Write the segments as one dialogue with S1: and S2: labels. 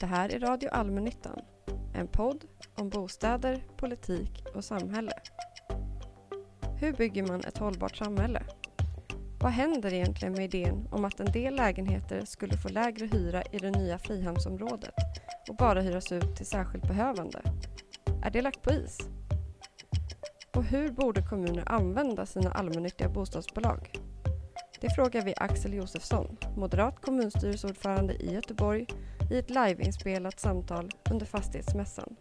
S1: Det här är Radio Allmännyttan, en podd om bostäder, politik och samhälle. Hur bygger man ett hållbart samhälle? Vad händer egentligen med idén om att en del lägenheter skulle få lägre hyra i det nya Frihamnsområdet och bara hyras ut till särskilt behövande? Är det lagt på is? Och hur borde kommuner använda sina allmännyttiga bostadsbolag? Det frågar vi Axel Josefsson, moderat kommunstyrelseordförande i Göteborg, i ett liveinspelat samtal under fastighetsmässan.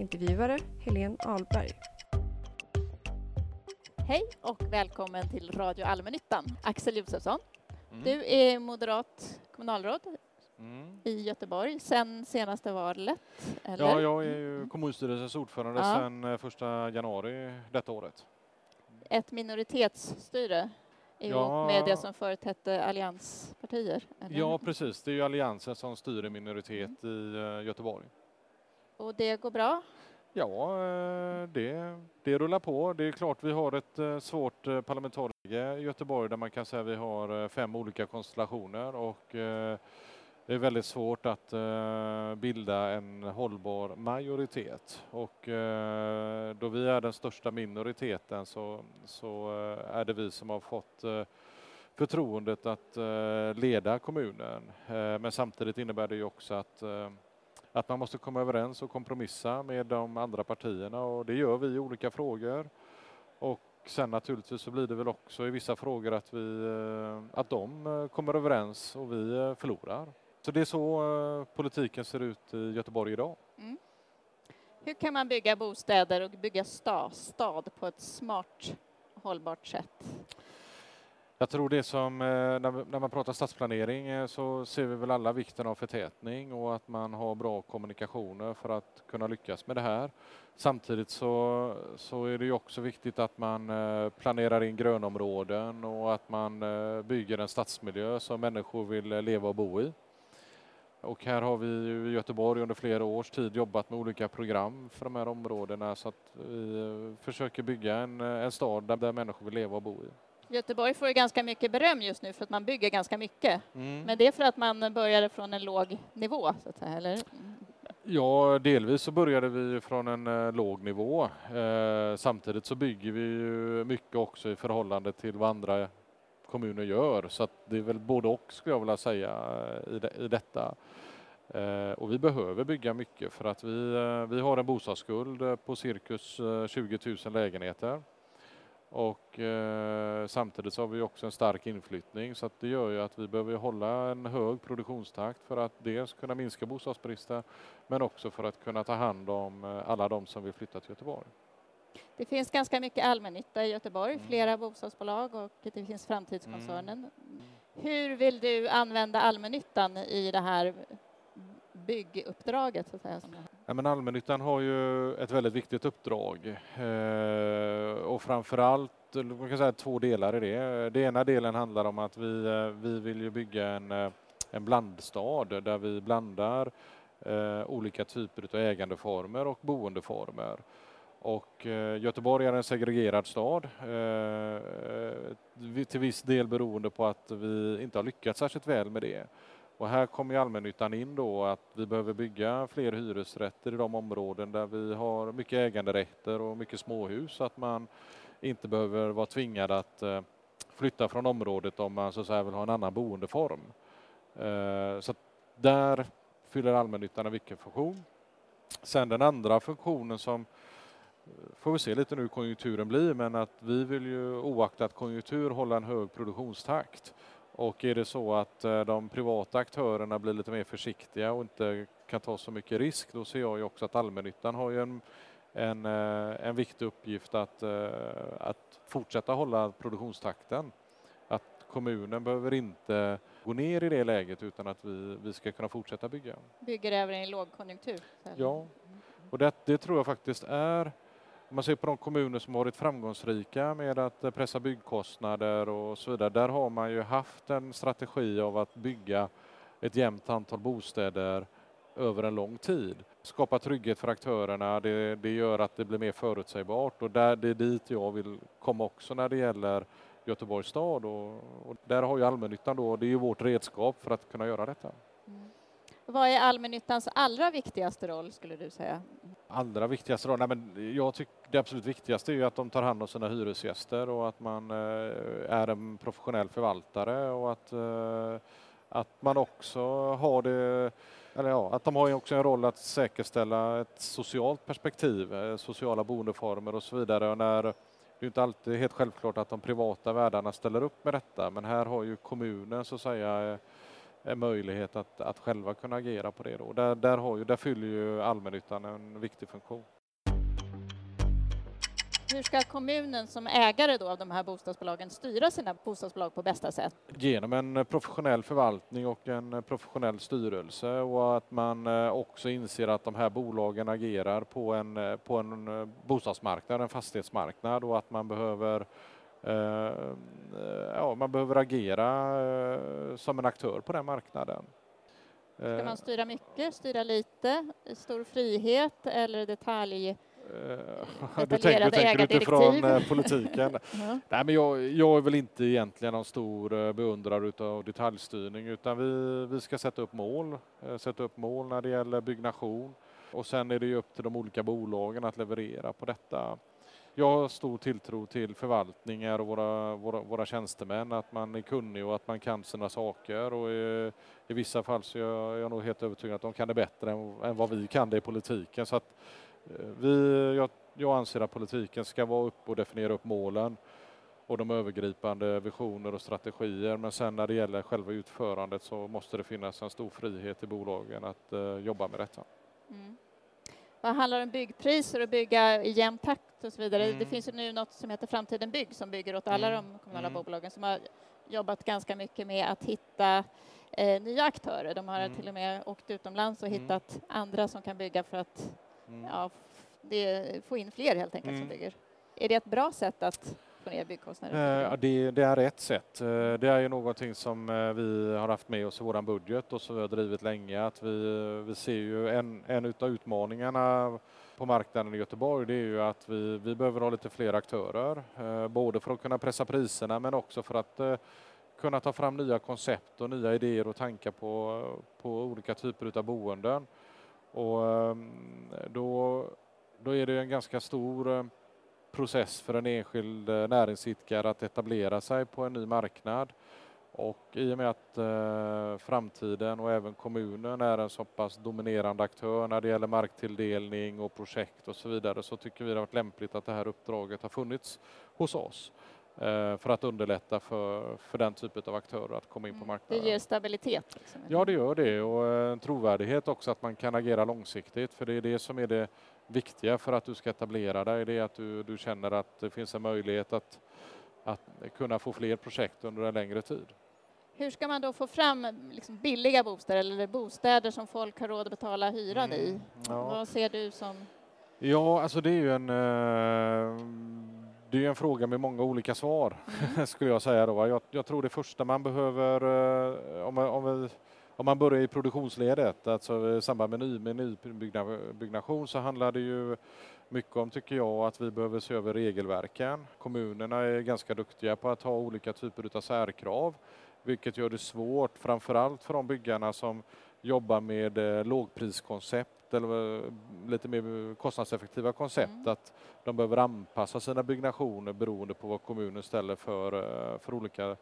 S1: Intervjuare Helene Ahlberg.
S2: Hej och välkommen till Radio Allmännyttan. Axel Josefsson,
S3: Mm.
S2: du är moderat kommunalråd
S3: Mm.
S2: i Göteborg sen senaste valet, eller?
S3: Ja, jag är ju kommunstyrelsens ordförande
S2: Ja.
S3: sedan eh, första januari detta året.
S2: Ett minoritetsstyre ihop
S3: Ja.
S2: med det som förut hette allianspartier? Eller?
S3: Ja, precis. Det är ju Alliansen som styr i minoritet
S2: Mm.
S3: i eh, Göteborg.
S2: Och det går bra?
S3: Ja, eh, det, det rullar på. Det är klart vi har ett eh, svårt eh, parlamentariker i Göteborg där man kan säga att vi har fem olika konstellationer och det är väldigt svårt att eh, bilda en hållbar majoritet. Och eh, då vi är den största minoriteten så, så eh, är det vi som har fått förtroendet att leda kommunen. Men samtidigt innebär det ju också att att man måste komma överens och kompromissa med de andra partierna och det gör vi i olika frågor. Och sen naturligtvis så blir det väl också i vissa frågor att, vi, att de kommer överens och vi förlorar. Så det är så eh, politiken ser ut i Göteborg idag.
S2: Mm. Hur kan man bygga bostäder och bygga sta, stad på ett smart, hållbart sätt?
S3: Jag tror det som, eh, när man pratar stadsplanering eh, så ser vi väl alla vikten av förtätning och att man har bra kommunikationer för att kunna lyckas med det här. Samtidigt så, så är det ju också viktigt att man planerar in grönområden och att man bygger en stadsmiljö som människor vill leva och bo i. Och här har vi i Göteborg under flera års tid jobbat med olika program för de här områdena så att vi eh, försöker bygga en, eh, en stad där, människor vill leva och bo i.
S2: Göteborg får ju ganska mycket beröm just nu för att man bygger ganska mycket.
S3: Mm.
S2: Men det är för att man började från en låg nivå, så att säga, eller?
S3: Ja, delvis så började vi från en eh, låg nivå. Eh, samtidigt så bygger vi ju mycket också i förhållande till vad andra kommuner gör. Så att det är väl både och skulle jag vilja säga i, de, i detta. Eh, och vi behöver bygga mycket för att vi, eh, vi har en bostadsskuld eh, på cirkus eh, 20 000 lägenheter. Och eh, samtidigt så har vi också en stark inflyttning så att det gör ju att vi behöver hålla en hög produktionstakt för att dels kunna minska bostadsbristen men också för att kunna ta hand om eh, alla de som vill flytta till Göteborg.
S2: Det finns ganska mycket allmännytta i Göteborg,
S3: Mm.
S2: flera bostadsbolag och det finns Framtidskoncernen.
S3: Mm.
S2: Hur vill du använda allmännyttan i det här bygguppdraget? Så att säga?
S3: Ja, men allmännyttan har ju ett väldigt viktigt uppdrag eh, och framförallt man kan säga två delar i det. Det ena delen handlar om att vi, eh, vi vill ju bygga en, eh, en blandstad där vi blandar eh, olika typer av ägandeformer och boendeformer. Och eh, Göteborg är en segregerad stad, eh, till viss del beroende på att vi inte har lyckats särskilt väl med det. Och här kommer ju allmännyttan in då att vi behöver bygga fler hyresrätter i de områden där vi har mycket äganderätter och mycket småhus så att man inte behöver vara tvingad att eh, flytta från området om man så att säga vill ha en annan boendeform. Så att där fyller allmännyttan en viktig funktion. Sen den andra funktionen som får vi se lite nu hur konjunkturen blir men att vi vill ju oaktat konjunktur hålla en hög produktionstakt. Och är det så att eh, de privata aktörerna blir lite mer försiktiga och inte kan ta så mycket risk, då ser jag ju också att allmännyttan har ju en, en, eh, en viktig uppgift att, eh, att fortsätta hålla produktionstakten. Att kommunen behöver inte gå ner i det läget utan att vi, vi ska kunna fortsätta bygga.
S2: Bygger även i en lågkonjunktur?
S3: Ja, och det, det tror jag faktiskt är om man ser på de kommuner som har varit framgångsrika med att eh, pressa byggkostnader och så vidare. Där har man ju haft en strategi av att bygga ett jämnt antal bostäder över en lång tid. Skapa trygghet för aktörerna, det, det gör att det blir mer förutsägbart och där, det är dit jag vill komma också när det gäller Göteborgs stad och, och där har ju allmännyttan då, det är ju vårt redskap för att kunna göra detta.
S2: Vad är allmännyttans allra viktigaste roll skulle du säga?
S3: Allra viktigaste roll? Nej, men jag tycker det absolut viktigaste är ju att de tar hand om sina hyresgäster och att man eh, är en professionell förvaltare och att, eh, att man också har det eller ja, att de har också en roll att säkerställa ett socialt perspektiv, eh, sociala boendeformer och så vidare. Och när, det är inte alltid helt självklart att de privata värdarna ställer upp med detta, men här har ju kommunen så att säga möjlighet att, att själva kunna agera på det. Då. Där, där, har ju, där fyller ju allmännyttan en viktig funktion.
S2: Hur ska kommunen som ägare då av de här bostadsbolagen styra sina bostadsbolag på bästa sätt?
S3: Genom en professionell förvaltning och en professionell styrelse och att man eh, också inser att de här bolagen agerar på en, eh, på en eh, bostadsmarknad, en fastighetsmarknad och att man behöver ja, man behöver agera som en aktör på den marknaden.
S2: Ska man styra mycket, styra lite, stor frihet eller detalj?
S3: Du tänker, tänker utifrån politiken? uh-huh. Nej, men jag, jag, är väl inte egentligen någon stor beundrare av detaljstyrning utan vi, vi ska sätta upp mål, sätta upp mål när det gäller byggnation och sen är det ju upp till de olika bolagen att leverera på detta. Jag har stor tilltro till förvaltningar och våra, våra, våra tjänstemän, att man är kunnig och att man kan sina saker och i, i vissa fall så är jag, jag är nog helt övertygad att de kan det bättre än, än vad vi kan det i politiken. Så att, eh, vi, jag, jag anser att politiken ska vara upp och definiera upp målen och de övergripande visioner och strategier. Men sen när det gäller själva utförandet så måste det finnas en stor frihet i bolagen att uh, jobba med detta. Mm.
S2: Vad handlar om byggpriser och bygga i jämn takt och så vidare? Mm. Det finns ju nu något som heter Framtiden Bygg som bygger åt alla mm. de kommunala mm. bolagen som har jobbat ganska mycket med att hitta eh, nya aktörer. De har mm. till och med åkt utomlands och mm. hittat andra som kan bygga för att Mm. ja, det, få in fler helt enkelt som mm. bygger. Är det ett bra sätt att få ner byggkostnader?
S3: Eh, det, det, är ett sätt. Eh, det är ju någonting som eh, vi har haft med oss i vår budget och som vi har drivit länge. Att vi, vi ser ju en, en av utmaningarna på marknaden i Göteborg det är ju att vi, vi behöver ha lite fler aktörer. Eh, både för att kunna pressa priserna men också för att kunna ta fram nya koncept och nya idéer och tankar på, på olika typer av boenden. Och ehm, då, då är det en ganska stor eh, process för en enskild eh, näringsidkare att etablera sig på en ny marknad. Och i och med att eh, framtiden och även kommunen är en så pass dominerande aktör när det gäller marktilldelning och projekt och så vidare så tycker vi det har varit lämpligt att det här uppdraget har funnits hos oss. Eh, för att underlätta för, för den typen av aktörer att komma in på mm. marknaden.
S2: Det ger stabilitet? Liksom.
S3: Ja, det gör det och en trovärdighet också att man kan agera långsiktigt för det är det som är det viktiga för att du ska etablera dig. Det är att du, du känner att det finns en möjlighet att, att kunna få fler projekt under en längre tid.
S2: Hur ska man då få fram liksom billiga bostäder eller bostäder som folk har råd att betala hyran mm, i? Ja. Vad ser du som...
S3: Ja, alltså det är ju en eh, det är en fråga med många olika svar, mm. skulle jag säga. Då. Jag, jag, tror det första man behöver, eh, om om, vi, om man börjar i produktionsledet, alltså i samband med, ny, med nybyggnation, så handlar det ju mycket om, tycker jag, att vi behöver se över regelverken. Kommunerna är ganska duktiga på att ha olika typer av särkrav, vilket gör det svårt, framförallt för de byggarna som jobbar med eh, lågpriskoncept eller lite mer kostnadseffektiva koncept mm. att de behöver anpassa sina byggnationer beroende på vad kommunen ställer för, eh, för olika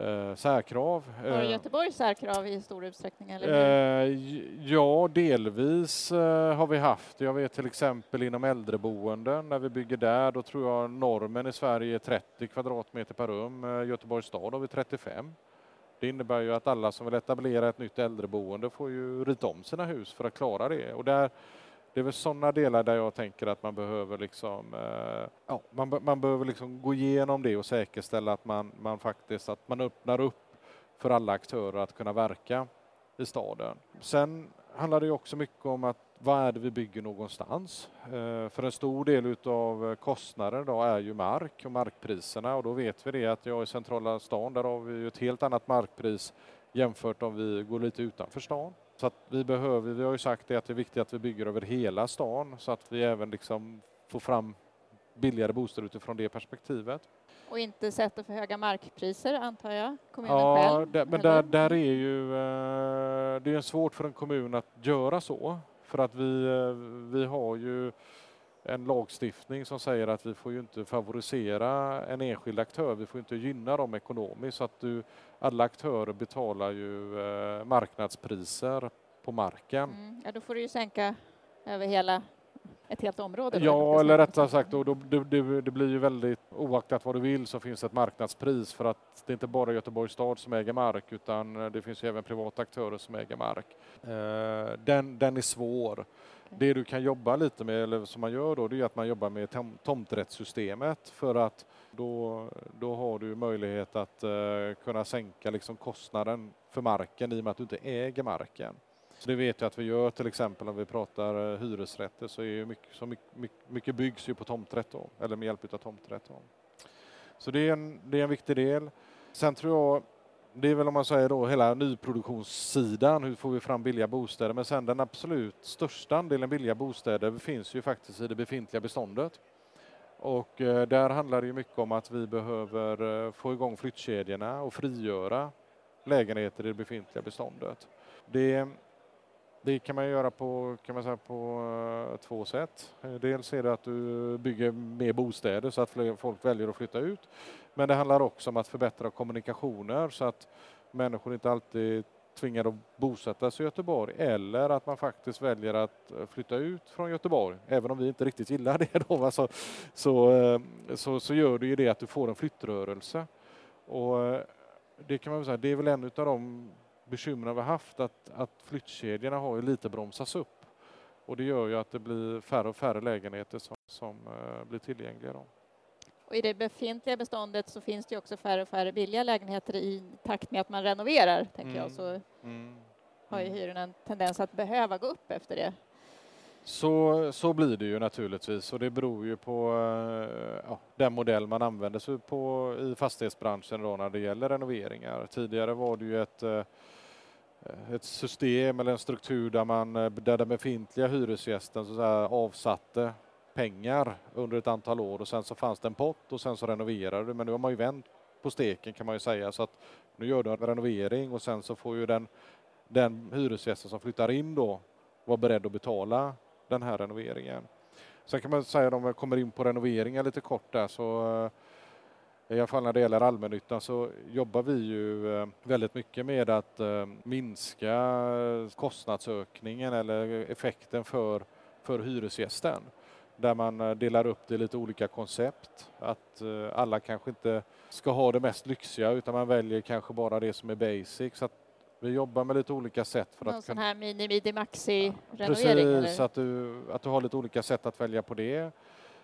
S3: eh, särkrav.
S2: Har eh, Göteborg särkrav i stor utsträckning? Eller?
S3: Eh, ja, delvis eh, har vi haft. Jag vet till exempel inom äldreboenden, när vi bygger där, då tror jag normen i Sverige är 30 kvadratmeter per rum. Eh, Göteborgs stad har vi 35. Det innebär ju att alla som vill etablera ett nytt äldreboende får ju rita om sina hus för att klara det. Och där, det är väl sådana delar där jag tänker att man behöver liksom, eh, ja, man, man behöver liksom gå igenom det och säkerställa att man, man faktiskt att man öppnar upp för alla aktörer att kunna verka i staden. Sen handlar det också mycket om att vad är det vi bygger någonstans? Eh, för en stor del av kostnaden då är ju mark och markpriserna och då vet vi det att jag i centrala stan där har vi ett helt annat markpris jämfört om vi går lite utanför stan. Så att vi behöver, vi har ju sagt det att det är viktigt att vi bygger över hela stan så att vi även liksom får fram billigare bostäder utifrån det perspektivet.
S2: Och inte sätter för höga markpriser antar jag, kommunen ja, själv?
S3: Det, men där, där, är ju, eh, det är svårt för en kommun att göra så för att vi, eh, vi har ju en lagstiftning som säger att vi får ju inte favorisera en enskild aktör. Vi får inte gynna dem ekonomiskt så att du, alla aktörer betalar ju eh, marknadspriser på marken.
S2: Mm. Ja, då får du ju sänka över hela ett helt område.
S3: Ja, eller rättare sagt, då, då, det, det, blir ju väldigt, oaktat vad du vill så finns ett marknadspris för att det är inte bara Göteborgs stad som äger mark utan det finns ju även privata aktörer som äger mark. Eh, den, den är svår. Det du kan jobba lite med, eller som man gör då, det är att man jobbar med tom, tomträttssystemet för att då, då har du möjlighet att uh, kunna sänka liksom kostnaden för marken i och med att du inte äger marken. Så det vet jag att vi gör till exempel om vi pratar eh, hyresrätter så, är mycket, så mycket, mycket byggs ju på tomträtt då, eller med hjälp av tomträtt. Då. Så det är, en, det är en viktig del. Sen tror jag, det är väl om man säger då hela nyproduktionssidan, hur får vi fram billiga bostäder? Men sen den absolut största andelen billiga bostäder finns ju faktiskt i det befintliga beståndet. Och eh, där handlar det ju mycket om att vi behöver eh, få igång flyttkedjorna och frigöra lägenheter i det befintliga beståndet. Det det kan man göra på, kan man säga, på eh, två sätt. Eh, dels är det att du bygger mer bostäder så att folk väljer att flytta ut. Men det handlar också om att förbättra kommunikationer så att människor inte alltid tvingar att bosätta sig i Göteborg eller att man faktiskt väljer att eh, flytta ut från Göteborg. Även om vi inte riktigt gillar det då, så, så, så, så gör det ju det att du får en flyttrörelse. Och det kan man säga, det är väl en av de bekymren vi haft att, att flyttkedjorna har ju lite bromsats upp. Och det gör ju att det blir färre och färre lägenheter som, som uh, blir tillgängliga. Då.
S2: Och I det befintliga beståndet så finns det också färre och färre billiga lägenheter i takt med att man renoverar, tänker mm. jag. Så mm. har ju mm. hyrorna en tendens att behöva gå upp efter det.
S3: Så, så blir det ju naturligtvis och det beror ju på eh, ja, den modell man använder sig på i fastighetsbranschen då när det gäller renoveringar. Tidigare var det ju ett eh, ett system eller en struktur där, man, eh, där den befintliga hyresgästen så avsatte pengar under ett antal år och sen så fanns det en pott och sen så renoverade du. Men nu har man ju vänt på steken kan man ju säga så att nu gör du en renovering och sen så får ju den, den hyresgästen som flyttar in då vara beredd att betala den här renoveringen. Sen kan man säga om vi kommer in på renoveringar lite kort där så eh, i alla fall när det gäller allmännyttan så jobbar vi ju eh, väldigt mycket med att eh, minska kostnadsökningen eller effekten för, för hyresgästen. Där man delar upp det i lite olika koncept. Att alla kanske inte ska ha det mest lyxiga utan man väljer kanske bara det som är basic. Så vi jobbar med lite olika sätt.
S2: För Någon att sån här mini, midi, maxi-renovering?
S3: Precis, att du, att du har lite olika sätt att välja på det.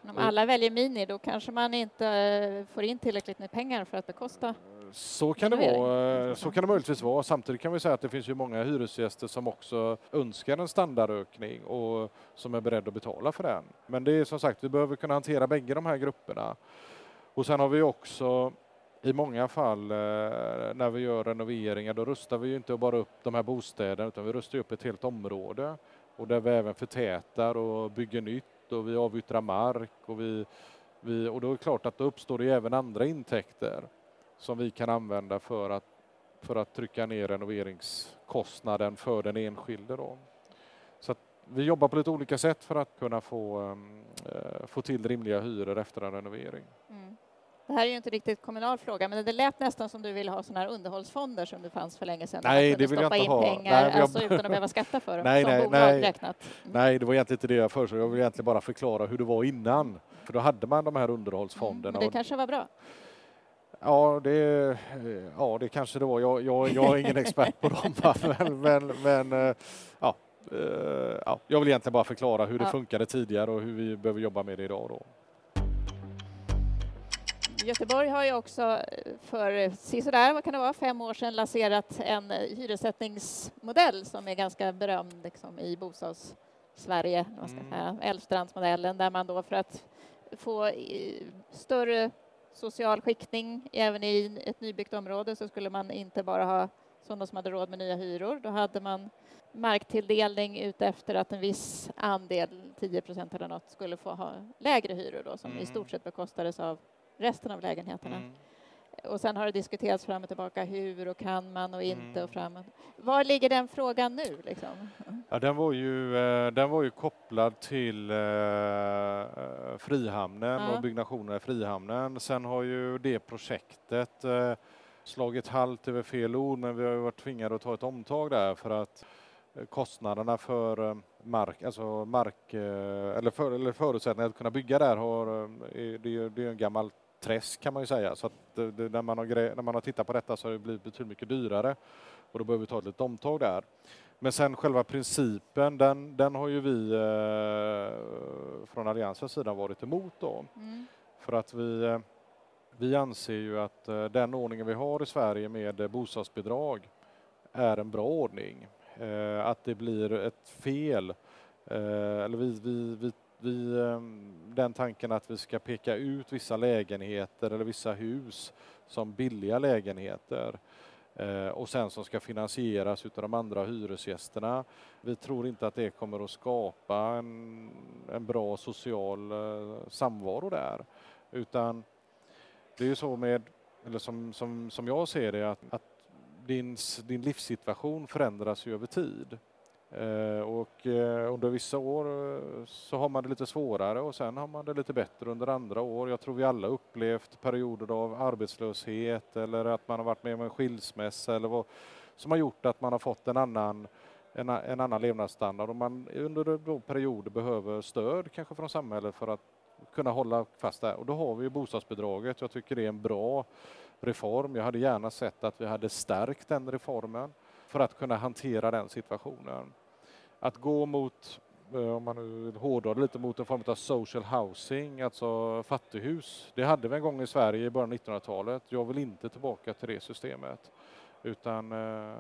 S2: Om alla väljer Mini då kanske man inte eh, får in tillräckligt med pengar för att bekosta
S3: så kan, det vara, eh, så kan det möjligtvis vara. Samtidigt kan vi säga att det finns ju många hyresgäster som också önskar en standardökning och som är beredda att betala för den. Men det är som sagt, vi behöver kunna hantera bägge de här grupperna. Och sen har vi också i många fall eh, när vi gör renoveringar, då rustar vi inte bara upp de här bostäderna utan vi rustar upp ett helt område och där vi även förtätar och bygger nytt och vi avyttrar mark och, vi, vi, och då är det klart att då uppstår det även andra intäkter som vi kan använda för att, för att trycka ner renoveringskostnaden för den enskilde. Då. Så vi jobbar på lite olika sätt för att kunna få, eh, få till rimliga hyror efter en renovering. Mm.
S2: Det här är ju inte riktigt kommunal fråga, men det lät nästan som du ville ha sådana här underhållsfonder som det fanns för länge sedan.
S3: Nej, det vill jag inte ha.
S2: Pengar, nej, alltså utan att behöva skatta för dem,
S3: nej,
S2: som
S3: nej, nej.
S2: räknat.
S3: Mm. Nej, det var egentligen inte det jag föreslog. Jag vill egentligen bara förklara hur det var innan. För då hade man de här underhållsfonderna.
S2: Mm, men det kanske var bra?
S3: Ja, det, ja, det kanske det var. Jag, jag, jag är ingen expert på dem, men, men, men eh, ja, eh, ja, jag vill egentligen bara förklara hur det ja. funkade tidigare och hur vi behöver jobba med det idag. Då.
S2: Göteborg har ju också eh, för sådär, vad kan det vara, fem år sedan lanserat en eh, hyressättningsmodell som är ganska berömd liksom, i bostads-Sverige, mm. Älvstrandsmodellen, där man då för att få större social skiktning även i ett nybyggt område så skulle man inte bara ha sådana som hade råd med nya hyror. Då hade man marktilldelning utefter att en viss andel, 10 procent eller något, skulle få ha lägre hyror då, som mm. i stort sett bekostades av resten av lägenheterna. Mm. Och sen har det diskuterats fram och tillbaka hur och kan man och inte
S3: Mm.
S2: och framåt. Var ligger den frågan nu? Liksom?
S3: Ja, den, var ju, eh, den var ju kopplad till eh, Frihamnen
S2: Ja.
S3: och byggnationen i Frihamnen. Sen har ju det projektet eh, slagit halt över fel ord men vi har ju varit tvingade att ta ett omtag där för att eh, kostnaderna för eh, mark, alltså mark eh, eller, för, eller förutsättningar att kunna bygga där har, eh, det, är- det är en gammal träsk kan man ju säga. Så det, det, när, man har när man har tittat på detta så har det blivit betydligt mycket dyrare och då behöver vi ta ett litet omtag där. Men sen själva principen, den, den har ju vi eh, från Alliansens sida varit emot då.
S2: Mm.
S3: För att vi, eh, vi anser ju att eh, den ordningen vi har i Sverige med eh, bostadsbidrag är en bra ordning. Eh, Att det blir ett fel, eh, eller vi, vi, vi, vi, ehm, den tanken att vi ska peka ut vissa lägenheter eller vissa hus som billiga lägenheter eh, och sen som ska finansieras utav de andra hyresgästerna. Vi tror inte att det kommer att skapa en, en bra social eh, samvaro där. Utan det är ju så med, eller som, som, som jag ser det, att, att din, din livssituation förändras ju över tid. Eh, och eh, under vissa år eh, så har man det lite svårare och sen har man det lite bättre under andra år. Jag tror vi alla upplevt perioder av arbetslöshet eller att man har varit med om en skilsmässa eller vad, som har gjort att man har fått en annan, en, en annan levnadsstandard och man under perioder behöver stöd kanske från samhället för att kunna hålla fast där. Och då har vi ju bostadsbidraget. Jag tycker det är en bra reform. Jag hade gärna sett att vi hade stärkt den reformen för att kunna hantera den situationen. Att gå mot, eh, om man nu vill hårdra det lite, mot en form av social housing, alltså fattighus. Det hade vi en gång i Sverige i början av 1900-talet. Jag vill inte tillbaka till det systemet. Utan eh,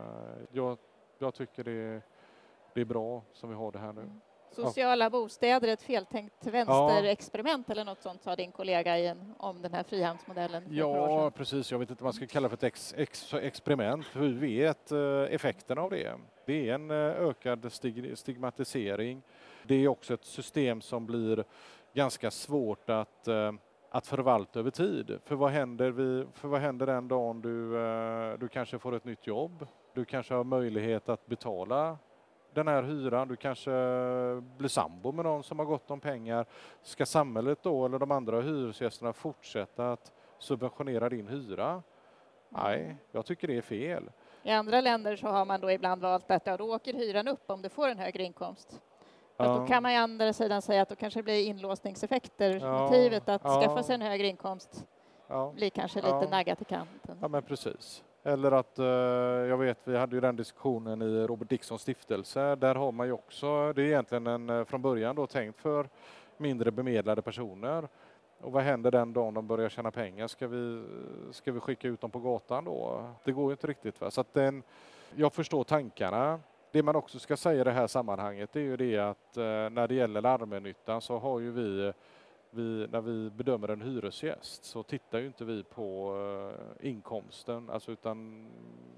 S3: jag, jag tycker det, det är bra som vi har det här nu. Mm.
S2: Sociala bostäder, ett feltänkt vänsterexperiment eller något sånt sa din kollega i en, om den här Frihamnsmodellen
S3: Ja, precis. Jag vet inte vad man ska kalla för ett ex, ex, experiment. Vi vet eh, effekten av det. Det är en eh, ökad stig, stigmatisering. Det är också ett system som blir ganska svårt att, eh, att förvalta över tid. För vad händer, vi, för vad händer den dagen du, du kanske får ett nytt jobb? Du kanske har möjlighet att betala den här hyran. Du kanske blir sambo med någon som har gott om pengar. Ska samhället då eller de andra hyresgästerna fortsätta att subventionera din hyra? Nej, jag tycker det är fel.
S2: I andra länder så har man då ibland valt att ja, då åker hyran upp om du får en högre inkomst.
S3: Ja.
S2: Då kan man ju andra sidan säga att då kanske det blir inlåsningseffekter.
S3: Ja,
S2: Motivet att
S3: ja.
S2: skaffa sig en högre inkomst blir kanske lite naggat i kanten.
S3: ja men precis. Eller att, eh, jag vet, vi hade ju den diskussionen i Robert Dicksons stiftelse. Där har man ju också, det är egentligen en, eh, från början då tänkt för mindre bemedlade personer. Och vad händer den dagen de börjar tjäna pengar? Ska vi, ska vi skicka ut dem på gatan då? Det går ju inte riktigt. Va? Så att den, jag förstår tankarna. Det man också ska säga i det här sammanhanget är ju det att eh, när det gäller allmännyttan så har ju vi, vi, när vi bedömer en hyresgäst så tittar ju inte vi på eh, inkomsten, alltså utan,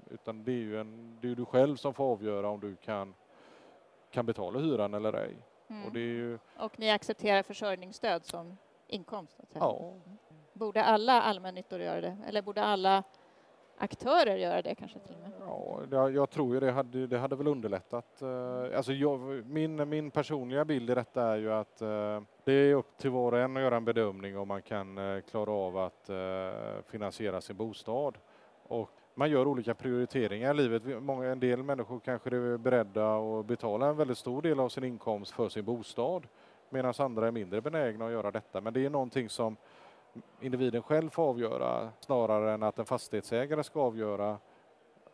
S3: utan det är ju en, det är du själv som får avgöra om du kan, kan betala hyran eller ej.
S2: Mm.
S3: Och ju,
S2: Och ni accepterar försörjningsstöd som inkomst?
S3: ja,
S2: Borde alla allmännyttor göra det? Eller borde alla aktörer göra det kanske till och med?
S3: Ja, jag, tror ju det hade, det hade väl underlättat. Eh, alltså jag, min, min personliga bild i detta är ju att eh, det är upp till var och en att göra en bedömning om man kan eh, klara av att finansiera sin bostad. Och man gör olika prioriteringar i livet. Många, en del människor kanske är beredda att betala en väldigt stor del av sin inkomst för sin bostad medan andra är mindre benägna att göra detta. Men det är någonting som individen själv får avgöra snarare än att en fastighetsägare ska avgöra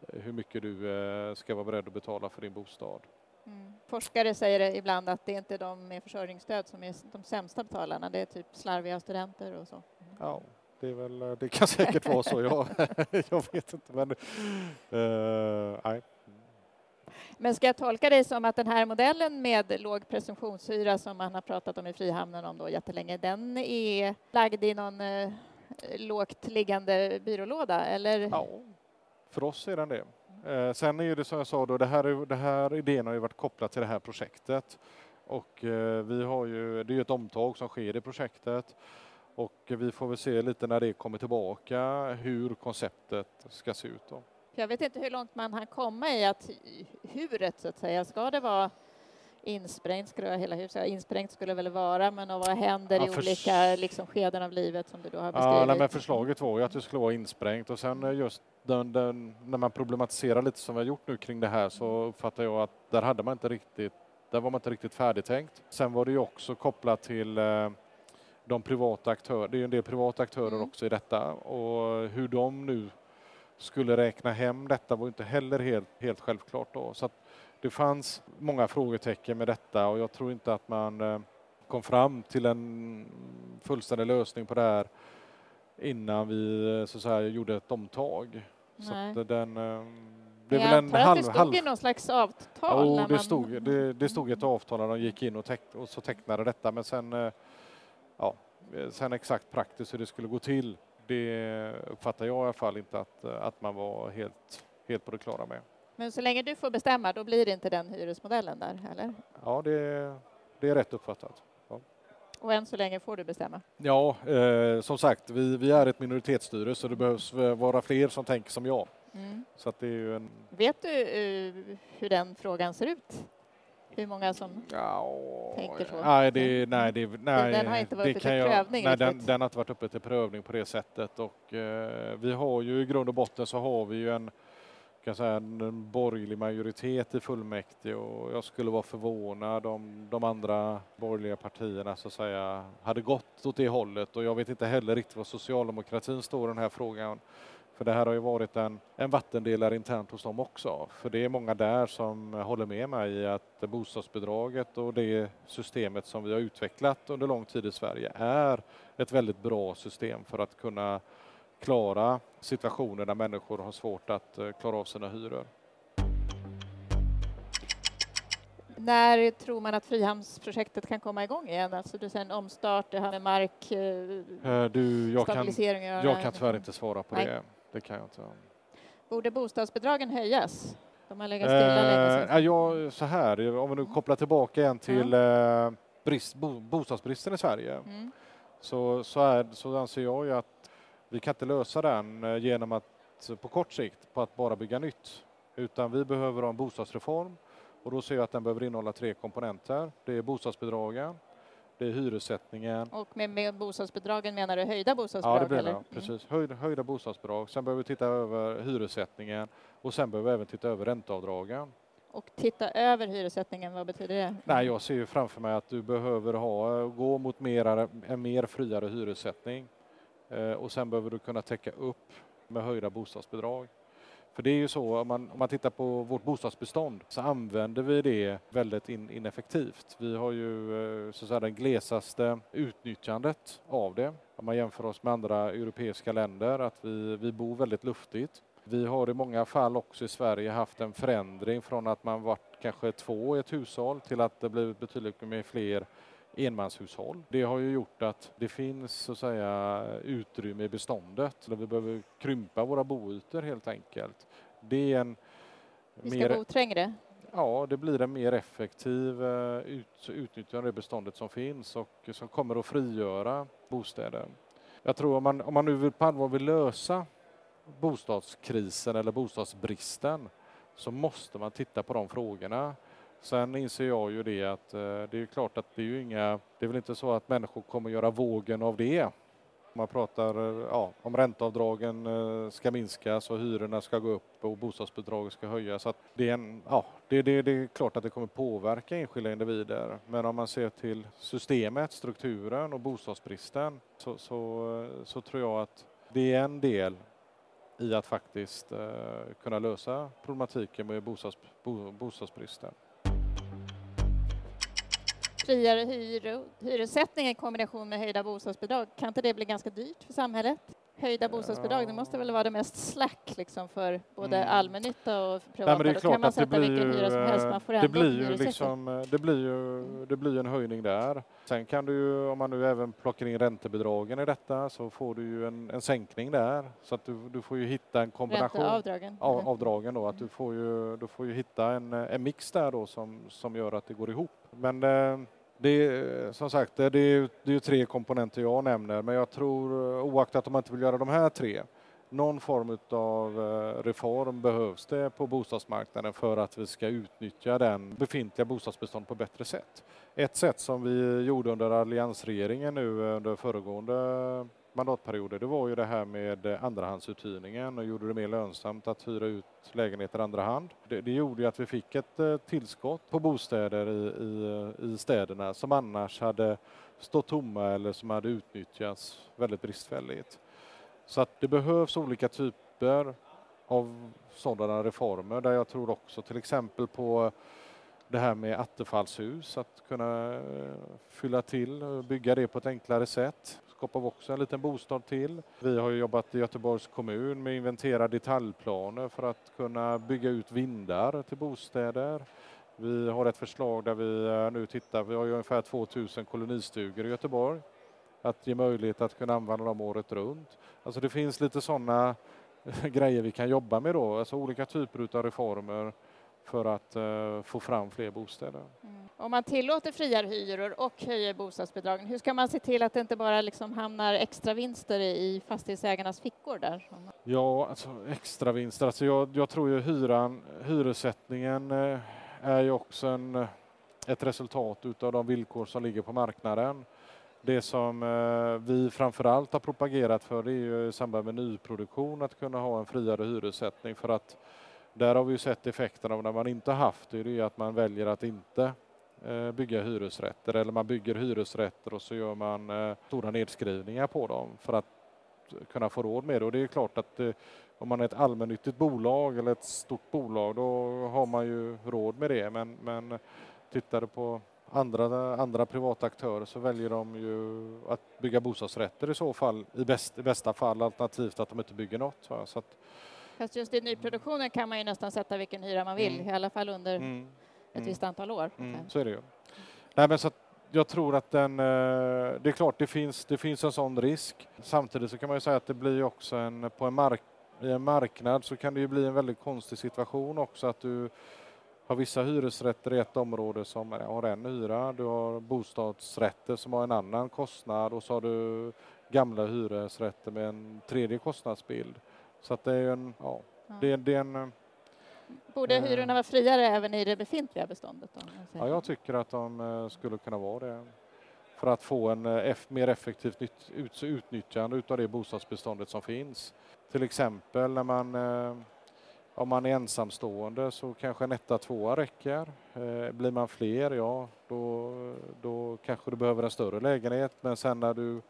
S3: hur mycket du eh, ska vara beredd att betala för din bostad.
S2: Mm. Forskare säger ibland att det är inte de med försörjningsstöd som är de sämsta betalarna, det är typ slarviga studenter och så.
S3: Ja, det, är väl, eh, det kan säkert vara så. Jag, jag vet inte, men eh, nej.
S2: Men ska jag tolka det som att den här modellen med låg presumtionshyra som man har pratat om i Frihamnen om då jättelänge, den är lagd i någon eh, lågt liggande byrålåda eller?
S3: Ja, för oss är den det. Eh, sen är det som jag sa då, det här, är- det här idén har ju varit kopplat till det här projektet. Och eh, vi har ju, det är ju ett omtag som sker i projektet. Och vi får väl se lite när det kommer tillbaka hur konceptet ska se ut. Då.
S2: Jag vet inte hur långt man kan komma i att huret så att säga, ska det vara insprängt, det vara hela huset? Insprängt skulle det väl vara, men vad händer ja, i olika liksom, skeden av livet som du då har beskrivit?
S3: Ja, nej, men förslaget var ju att det skulle vara insprängt och sen eh, just den, den, när man problematiserar lite som vi har gjort nu kring det här så uppfattar jag att där hade man inte riktigt, där var man inte riktigt färdigtänkt. Sen var det ju också kopplat till eh, de privata aktörerna, det är ju en del privata aktörer mm. också i detta och hur de nu skulle räkna hem detta var inte heller helt, helt självklart då. Så det fanns många frågetecken med detta och jag tror inte att man eh, kom fram till en fullständig lösning på det här innan vi eh, så att säga, gjorde ett omtag. Nej. Så den, eh,
S2: det är väl en halv, det stod halv... i någon slags avtal?
S3: Jo, det, man... stod, det, det stod ett avtal när de gick in och, teck, och så tecknade detta men sen, ja, sen exakt praktiskt hur det skulle gå till det uppfattar jag i alla fall inte att, att man var helt, helt på det klara med.
S2: Men så länge du får bestämma, då blir det inte den hyresmodellen där, eller?
S3: Ja, det, det är rätt uppfattat. Ja.
S2: Och än så länge får du bestämma?
S3: Ja, eh, som sagt, vi, vi är ett minoritetsstyre så det behövs vara fler som tänker som jag. Mm. Så att det är en...
S2: Vet du uh, hur den frågan ser ut? Hur många som ja, tänker så?
S3: Nej, det, nej, det, nej,
S2: den har inte varit uppe till jag, prövning?
S3: Nej, den, den, har inte varit uppe till prövning på det sättet och eh, vi har ju i grund och botten så har vi ju en kan säga, en borgerlig majoritet i fullmäktige och jag skulle vara förvånad om de andra borgerliga partierna så att säga hade gått åt det hållet och jag vet inte heller riktigt var socialdemokratin står i den här frågan. För det här har ju varit en, en vattendelare internt hos dem också. För det är många där som håller med mig i att bostadsbidraget och det systemet som vi har utvecklat under lång tid i Sverige är ett väldigt bra system för att kunna klara situationer där människor har svårt att eh, klara av sina hyror.
S2: När tror man att Frihamnsprojektet kan komma igång igen? Alltså du säger en omstart, det här med mark,
S3: eh, eh, du, jag stabilisering? Kan, jag kan tyvärr inte svara på Nej. det. Det kan jag inte.
S2: Borde bostadsbidragen höjas? De har legat stilla eh, länge
S3: sedan. Ja, så här, om vi nu kopplar tillbaka igen till mm. brist, bo, bostadsbristen i Sverige mm. så, så, är, så anser jag ju att vi kan inte lösa den eh, genom att på kort sikt på att bara bygga nytt, utan vi behöver ha en bostadsreform och då ser jag att den behöver innehålla tre komponenter. Det är bostadsbidragen, hyressättningen.
S2: Och med, med bostadsbidragen menar du höjda bostadsbidrag?
S3: Ja, det blir det. Mm. Precis. Höjda, höjda bostadsbidrag. Sen behöver vi titta över hyressättningen och sen behöver vi även titta över ränteavdragen.
S2: Och titta över hyressättningen, vad betyder det?
S3: Nej, jag ser ju framför mig att du behöver ha, gå mot mer, en mer friare hyressättning. Eh, och sen behöver du kunna täcka upp med höjda bostadsbidrag. För det är ju så, om man, om man tittar på vårt bostadsbestånd så använder vi det väldigt in, ineffektivt. Vi har ju eh, så att säga, det glesaste utnyttjandet av det. Om man jämför oss med andra europeiska länder, att vi, vi bor väldigt luftigt. Vi har i många fall också i Sverige haft en förändring från att man varit kanske två i ett hushåll till att det blivit betydligt mer fler enmanshushåll. Det har ju gjort att det finns så att säga utrymme i beståndet vi behöver krympa våra boytor helt enkelt. Det är en
S2: vi ska mer, bo trängre?
S3: Ja, det blir en mer effektiv uh, ut, utnyttjande av det beståndet som finns och som kommer att frigöra bostäder. Jag tror om man, om man nu på allvar vill lösa bostadskrisen eller bostadsbristen så måste man titta på de frågorna. Sen inser jag ju det att eh, det är klart att det är ju inga, det är väl inte så att människor kommer göra vågen av det. Man pratar eh, ja, om ränteavdragen eh, ska minskas och hyrorna ska gå upp och bostadsbidraget ska höjas. Så att det, är en, ja, det, det, det är klart att det kommer påverka enskilda individer. Men om man ser till systemet, strukturen och bostadsbristen så, så, så tror jag att det är en del i att faktiskt kunna lösa problematiken med bostads, bo, bostadsbristen
S2: friare hyr, hyressättning i kombination med höjda bostadsbidrag, kan inte det bli ganska dyrt för samhället? Höjda bostadsbidrag, det måste väl vara det mest slack liksom för både mm. allmännytta och privata.
S3: Nej, Då kan man sätta vilken hyra som helst, man får ändå det blir ju liksom, det blir ju det blir en höjning där. Sen kan du ju, om man nu även plockar in räntebidragen i detta, så får du ju en, en sänkning där. Så att du, du får ju hitta en kombination.
S2: Ränteavdragen?
S3: Av, mm. avdragen då, att du får ju, du får ju hitta en, en mix där då som, som gör att det går ihop. Men eh, det är, som sagt, det är, det är ju tre komponenter jag nämner, men jag tror oaktat om man inte vill göra de här tre, någon form av eh, reform behövs det på bostadsmarknaden för att vi ska utnyttja den befintliga bostadsbestånd på bättre sätt. Ett sätt som vi gjorde under alliansregeringen nu eh, under föregående mandatperioder, det var ju det här med eh, andrahandsuthyrningen och gjorde det mer lönsamt att hyra ut lägenheter andra hand. Det, det gjorde ju att vi fick ett eh, tillskott på bostäder i, i, eh, i städerna som annars hade stått tomma eller som hade utnyttjats väldigt bristfälligt. Så att det behövs olika typer av sådana reformer där jag tror också till exempel på det här med attefallshus, att kunna fylla till och bygga det på ett enklare sätt. Skapar vi också en liten bostad till. Vi har jobbat i Göteborgs kommun med att inventera detaljplaner för att kunna bygga ut vindar till bostäder. Vi har ett förslag där vi eh, nu tittar, vi har ju ungefär 2000 kolonistugor i Göteborg. Att ge möjlighet att kunna använda dem året runt. Alltså det finns lite sådana grejer vi kan jobba med då, alltså olika typer av reformer för att uh, få fram fler bostäder. Mm.
S2: Om man tillåter friare hyror och höjer bostadsbidragen, hur ska man se till att det inte bara liksom hamnar extra vinster i fastighetsägarnas fickor där?
S3: Ja, alltså extra vinster. Alltså jag, jag tror ju hyran, hyressättningen uh, är ju också en, ett resultat utav de villkor som ligger på marknaden. Det som uh, vi framförallt har propagerat för det är ju i samband med nyproduktion att kunna ha en friare hyressättning för att där har vi sett effekten av när man inte haft det, det är att man väljer att inte eh, bygga hyresrätter eller man bygger hyresrätter och så gör man eh, stora nedskrivningar på dem för att kunna få råd med det. Och det är klart att eh, om man är ett allmännyttigt bolag eller ett stort bolag då har man ju råd med det. Men, men tittar du på andra, andra privata aktörer så väljer de ju att bygga bostadsrätter i så fall i, bäst, i bästa fall alternativt att de inte bygger något. Så att,
S2: Fast just i nyproduktionen kan man ju nästan sätta vilken hyra man vill, mm. i alla fall under mm. ett mm. visst antal år.
S3: Mm. Så är det ju. Nej, men så jag tror att den, eh, det är klart det finns, det finns en sån risk. Samtidigt så kan man ju säga att det blir också en, på en, mark, i en marknad så kan det ju bli en väldigt konstig situation också att du har vissa hyresrätter i ett område som har en hyra, du har bostadsrätter som har en annan kostnad och så har du gamla hyresrätter med en tredje kostnadsbild. Så att det är en, ja, det, det är en eh,
S2: Borde eh, hyrorna vara friare även i det befintliga beståndet? Då,
S3: ja, jag tycker att de eh, skulle kunna vara det. För att få en eff, mer effektivt ut, utnyttjande av det bostadsbeståndet som finns. Till exempel när man om man är ensamstående så kanske en etta, tvåa räcker. Blir man fler, ja då, då kanske du behöver en större lägenhet. Men sen när du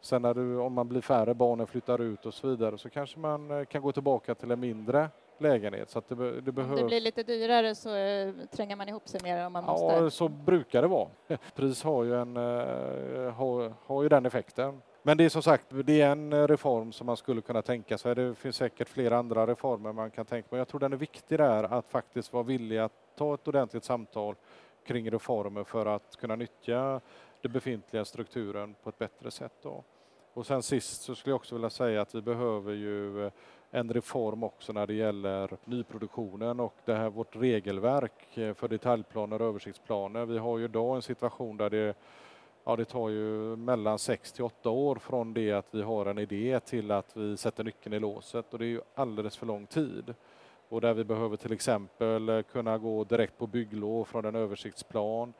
S3: Sen när du, om man blir färre, barnen flyttar ut och så vidare så kanske man eh, kan gå tillbaka till en mindre lägenhet. Så det, det behövs.
S2: Om det blir lite dyrare så äh, tränger man ihop sig mer om man
S3: ja,
S2: måste?
S3: Ja, så brukar det vara. Pris har ju, en, äh, har, har ju den effekten. Men det är som sagt, det är en reform som man skulle kunna tänka sig. Det finns säkert flera andra reformer man kan tänka sig. Jag tror den är viktig där att faktiskt vara villig att ta ett ordentligt samtal kring reformer för att kunna nyttja den befintliga strukturen på ett bättre sätt. Då. Och sen sist så skulle jag också vilja säga att vi behöver ju eh, en reform också när det gäller nyproduktionen och det här vårt regelverk eh, för detaljplaner och översiktsplaner. Vi har ju idag en situation där det, ja, det tar ju mellan 6 till 8 år från det att vi har en idé till att vi sätter nyckeln i låset och det är ju alldeles för lång tid. Och där vi behöver till exempel eh, kunna gå direkt på bygglov från en översiktsplan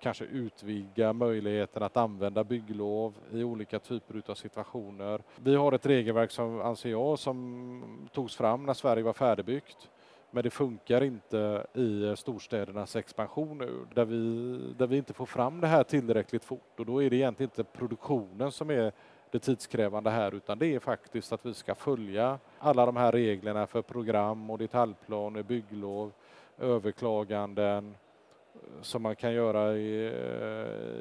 S3: kanske utvidga möjligheten att använda bygglov i olika typer av situationer. Vi har ett regelverk som, anser jag, som togs fram när Sverige var färdigbyggt. Men det funkar inte i storstädernas expansion nu, där vi, där vi inte får fram det här tillräckligt fort. Och då är det egentligen inte produktionen som är det tidskrävande här, utan det är faktiskt att vi ska följa alla de här reglerna för program och detaljplaner, bygglov, överklaganden, som man kan göra i,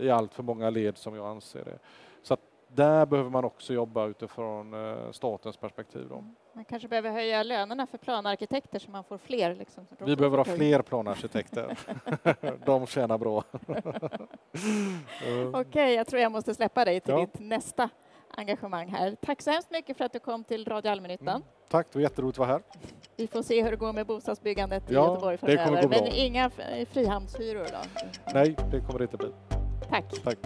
S3: i allt för många led som jag anser det. Så där behöver man också jobba utifrån eh, statens perspektiv. Då.
S2: Man kanske behöver höja lönerna för planarkitekter så man får fler. Liksom,
S3: Vi behöver ha fler planarkitekter. De tjänar bra.
S2: Okej, okay, jag tror jag måste släppa dig till ja. ditt nästa engagemang här. Tack så hemskt mycket för att du kom till Radio Allmännyttan. Mm.
S3: Tack, det var jätteroligt att vara här.
S2: Vi får se hur det går med bostadsbyggandet i ja, Göteborg framöver. Men inga frihamnshyror då?
S3: Nej, det kommer det inte bli.
S2: Tack.
S3: Tack.